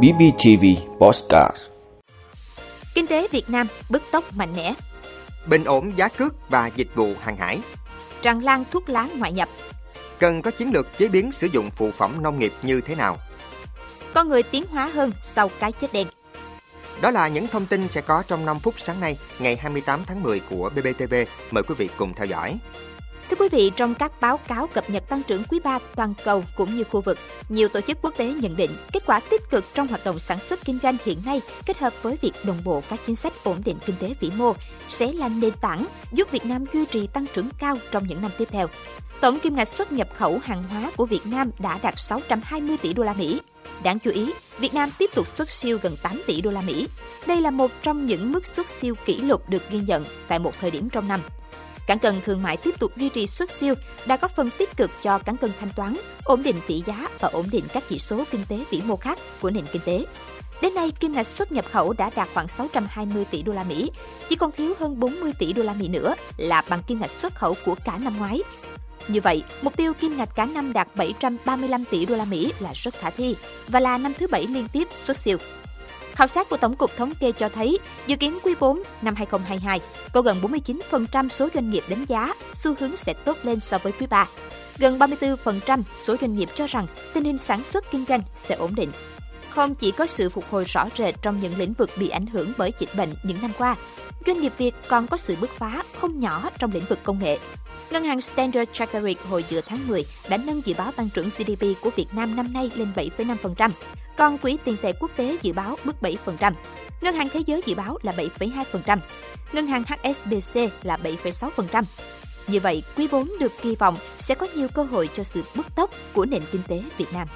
BBTV Postcard Kinh tế Việt Nam bứt tốc mạnh mẽ. Bình ổn giá cước và dịch vụ hàng hải. Tràn lan thuốc lá ngoại nhập. Cần có chiến lược chế biến sử dụng phụ phẩm nông nghiệp như thế nào? Con người tiến hóa hơn sau cái chết đen. Đó là những thông tin sẽ có trong 5 phút sáng nay, ngày 28 tháng 10 của BBTV. Mời quý vị cùng theo dõi. Thưa quý vị, trong các báo cáo cập nhật tăng trưởng quý 3 toàn cầu cũng như khu vực, nhiều tổ chức quốc tế nhận định kết quả tích cực trong hoạt động sản xuất kinh doanh hiện nay kết hợp với việc đồng bộ các chính sách ổn định kinh tế vĩ mô sẽ là nền tảng giúp Việt Nam duy trì tăng trưởng cao trong những năm tiếp theo. Tổng kim ngạch xuất nhập khẩu hàng hóa của Việt Nam đã đạt 620 tỷ đô la Mỹ. Đáng chú ý, Việt Nam tiếp tục xuất siêu gần 8 tỷ đô la Mỹ. Đây là một trong những mức xuất siêu kỷ lục được ghi nhận tại một thời điểm trong năm. Cán cân thương mại tiếp tục duy trì xuất siêu đã có phần tích cực cho cán cân thanh toán, ổn định tỷ giá và ổn định các chỉ số kinh tế vĩ mô khác của nền kinh tế. Đến nay, kim ngạch xuất nhập khẩu đã đạt khoảng 620 tỷ đô la Mỹ, chỉ còn thiếu hơn 40 tỷ đô la Mỹ nữa là bằng kim ngạch xuất khẩu của cả năm ngoái. Như vậy, mục tiêu kim ngạch cả năm đạt 735 tỷ đô la Mỹ là rất khả thi và là năm thứ bảy liên tiếp xuất siêu. Khảo sát của Tổng cục Thống kê cho thấy, dự kiến quý 4 năm 2022 có gần 49% số doanh nghiệp đánh giá xu hướng sẽ tốt lên so với quý 3. Gần 34% số doanh nghiệp cho rằng tình hình sản xuất kinh doanh sẽ ổn định. Không chỉ có sự phục hồi rõ rệt trong những lĩnh vực bị ảnh hưởng bởi dịch bệnh những năm qua, doanh nghiệp Việt còn có sự bứt phá không nhỏ trong lĩnh vực công nghệ. Ngân hàng Standard Chartered hồi giữa tháng 10 đã nâng dự báo tăng trưởng GDP của Việt Nam năm nay lên 7,5%, còn Quỹ tiền tệ quốc tế dự báo mức 7%. Ngân hàng Thế giới dự báo là 7,2%. Ngân hàng HSBC là 7,6%. Như vậy, quý 4 được kỳ vọng sẽ có nhiều cơ hội cho sự bứt tốc của nền kinh tế Việt Nam.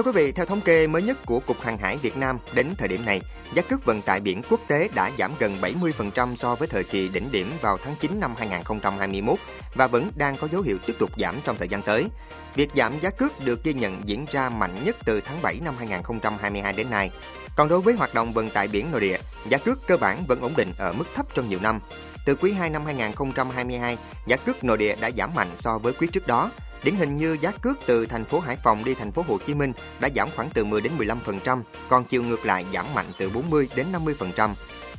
Thưa quý vị, theo thống kê mới nhất của Cục Hàng hải Việt Nam, đến thời điểm này, giá cước vận tải biển quốc tế đã giảm gần 70% so với thời kỳ đỉnh điểm vào tháng 9 năm 2021 và vẫn đang có dấu hiệu tiếp tục giảm trong thời gian tới. Việc giảm giá cước được ghi nhận diễn ra mạnh nhất từ tháng 7 năm 2022 đến nay. Còn đối với hoạt động vận tải biển nội địa, giá cước cơ bản vẫn ổn định ở mức thấp trong nhiều năm. Từ quý 2 năm 2022, giá cước nội địa đã giảm mạnh so với quý trước đó, Điển hình như giá cước từ thành phố Hải Phòng đi thành phố Hồ Chí Minh đã giảm khoảng từ 10 đến 15%, còn chiều ngược lại giảm mạnh từ 40 đến 50%.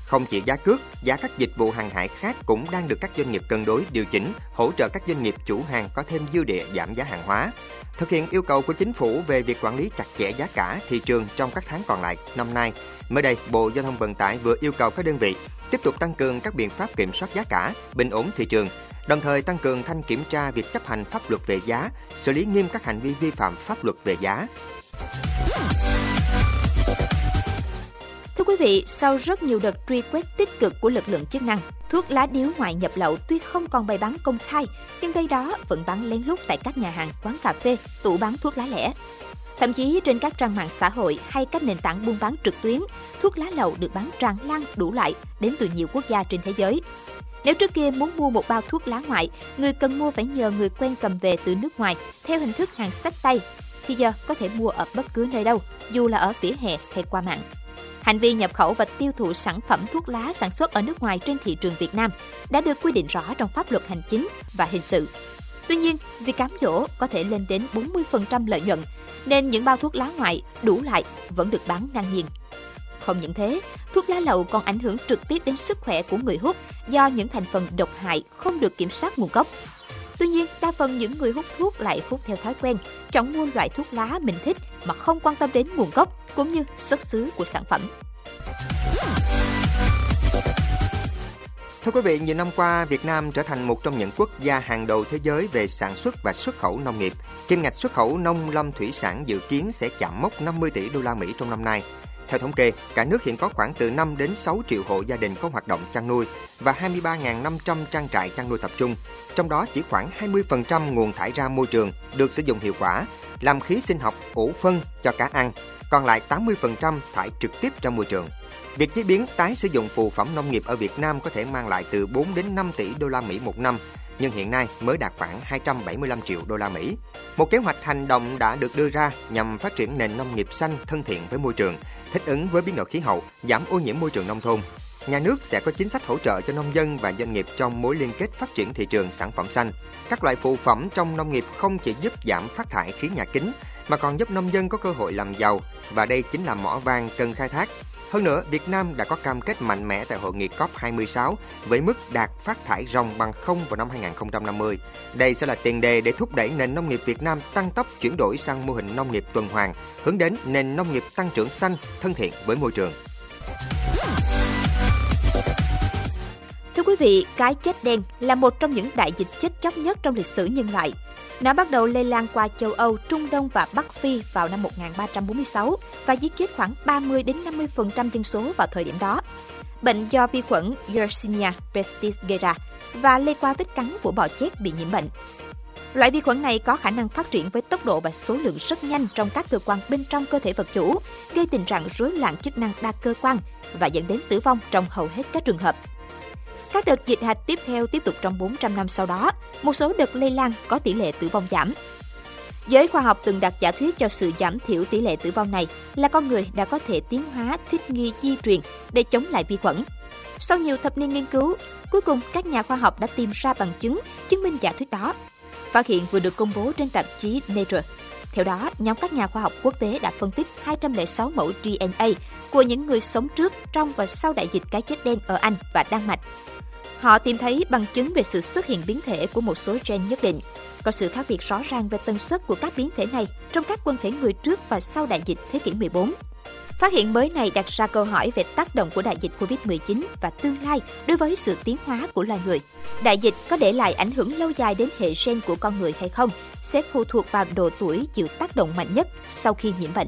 Không chỉ giá cước, giá các dịch vụ hàng hải khác cũng đang được các doanh nghiệp cân đối điều chỉnh, hỗ trợ các doanh nghiệp chủ hàng có thêm dư địa giảm giá hàng hóa. Thực hiện yêu cầu của chính phủ về việc quản lý chặt chẽ giá cả thị trường trong các tháng còn lại năm nay, mới đây Bộ Giao thông Vận tải vừa yêu cầu các đơn vị tiếp tục tăng cường các biện pháp kiểm soát giá cả, bình ổn thị trường, đồng thời tăng cường thanh kiểm tra việc chấp hành pháp luật về giá, xử lý nghiêm các hành vi vi phạm pháp luật về giá. Thưa quý vị, sau rất nhiều đợt truy quét tích cực của lực lượng chức năng, thuốc lá điếu ngoại nhập lậu tuy không còn bày bán công khai, nhưng đây đó vẫn bán lén lút tại các nhà hàng, quán cà phê, tủ bán thuốc lá lẻ. Thậm chí trên các trang mạng xã hội hay các nền tảng buôn bán trực tuyến, thuốc lá lậu được bán tràn lan đủ loại đến từ nhiều quốc gia trên thế giới. Nếu trước kia muốn mua một bao thuốc lá ngoại, người cần mua phải nhờ người quen cầm về từ nước ngoài theo hình thức hàng sách tay, thì giờ có thể mua ở bất cứ nơi đâu, dù là ở vỉa hè hay qua mạng. Hành vi nhập khẩu và tiêu thụ sản phẩm thuốc lá sản xuất ở nước ngoài trên thị trường Việt Nam đã được quy định rõ trong pháp luật hành chính và hình sự. Tuy nhiên, việc cám dỗ có thể lên đến 40% lợi nhuận, nên những bao thuốc lá ngoại đủ lại vẫn được bán ngang nhiên. Không những thế, thuốc lá lậu còn ảnh hưởng trực tiếp đến sức khỏe của người hút do những thành phần độc hại không được kiểm soát nguồn gốc. Tuy nhiên, đa phần những người hút thuốc lại hút theo thói quen, chọn mua loại thuốc lá mình thích mà không quan tâm đến nguồn gốc cũng như xuất xứ của sản phẩm. Thưa quý vị, nhiều năm qua, Việt Nam trở thành một trong những quốc gia hàng đầu thế giới về sản xuất và xuất khẩu nông nghiệp. Kim ngạch xuất khẩu nông lâm thủy sản dự kiến sẽ chạm mốc 50 tỷ đô la Mỹ trong năm nay. Theo thống kê, cả nước hiện có khoảng từ 5 đến 6 triệu hộ gia đình có hoạt động chăn nuôi và 23.500 trang trại chăn nuôi tập trung. Trong đó chỉ khoảng 20% nguồn thải ra môi trường được sử dụng hiệu quả, làm khí sinh học ủ phân cho cá ăn, còn lại 80% thải trực tiếp ra môi trường. Việc chế biến tái sử dụng phụ phẩm nông nghiệp ở Việt Nam có thể mang lại từ 4 đến 5 tỷ đô la Mỹ một năm, nhưng hiện nay mới đạt khoảng 275 triệu đô la Mỹ. Một kế hoạch hành động đã được đưa ra nhằm phát triển nền nông nghiệp xanh thân thiện với môi trường, thích ứng với biến đổi khí hậu, giảm ô nhiễm môi trường nông thôn. nhà nước sẽ có chính sách hỗ trợ cho nông dân và doanh nghiệp trong mối liên kết phát triển thị trường sản phẩm xanh. Các loại phụ phẩm trong nông nghiệp không chỉ giúp giảm phát thải khí nhà kính mà còn giúp nông dân có cơ hội làm giàu và đây chính là mỏ vàng cần khai thác. Hơn nữa, Việt Nam đã có cam kết mạnh mẽ tại hội nghị COP26 với mức đạt phát thải ròng bằng không vào năm 2050. Đây sẽ là tiền đề để thúc đẩy nền nông nghiệp Việt Nam tăng tốc chuyển đổi sang mô hình nông nghiệp tuần hoàn, hướng đến nền nông nghiệp tăng trưởng xanh, thân thiện với môi trường. Thưa quý vị, cái chết đen là một trong những đại dịch chết chóc nhất trong lịch sử nhân loại. Nó bắt đầu lây lan qua châu Âu, Trung Đông và Bắc Phi vào năm 1346 và giết chết khoảng 30 đến 50% dân số vào thời điểm đó. Bệnh do vi khuẩn Yersinia pestis gây ra và lây qua vết cắn của bò chết bị nhiễm bệnh. Loại vi khuẩn này có khả năng phát triển với tốc độ và số lượng rất nhanh trong các cơ quan bên trong cơ thể vật chủ, gây tình trạng rối loạn chức năng đa cơ quan và dẫn đến tử vong trong hầu hết các trường hợp. Các đợt dịch hạch tiếp theo tiếp tục trong 400 năm sau đó, một số đợt lây lan có tỷ lệ tử vong giảm. Giới khoa học từng đặt giả thuyết cho sự giảm thiểu tỷ lệ tử vong này là con người đã có thể tiến hóa thích nghi di truyền để chống lại vi khuẩn. Sau nhiều thập niên nghiên cứu, cuối cùng các nhà khoa học đã tìm ra bằng chứng chứng minh giả thuyết đó. Phát hiện vừa được công bố trên tạp chí Nature. Theo đó, nhóm các nhà khoa học quốc tế đã phân tích 206 mẫu DNA của những người sống trước, trong và sau đại dịch cái chết đen ở Anh và Đan Mạch. Họ tìm thấy bằng chứng về sự xuất hiện biến thể của một số gen nhất định. Có sự khác biệt rõ ràng về tần suất của các biến thể này trong các quân thể người trước và sau đại dịch thế kỷ 14. Phát hiện mới này đặt ra câu hỏi về tác động của đại dịch Covid-19 và tương lai đối với sự tiến hóa của loài người. Đại dịch có để lại ảnh hưởng lâu dài đến hệ gen của con người hay không sẽ phụ thuộc vào độ tuổi chịu tác động mạnh nhất sau khi nhiễm bệnh.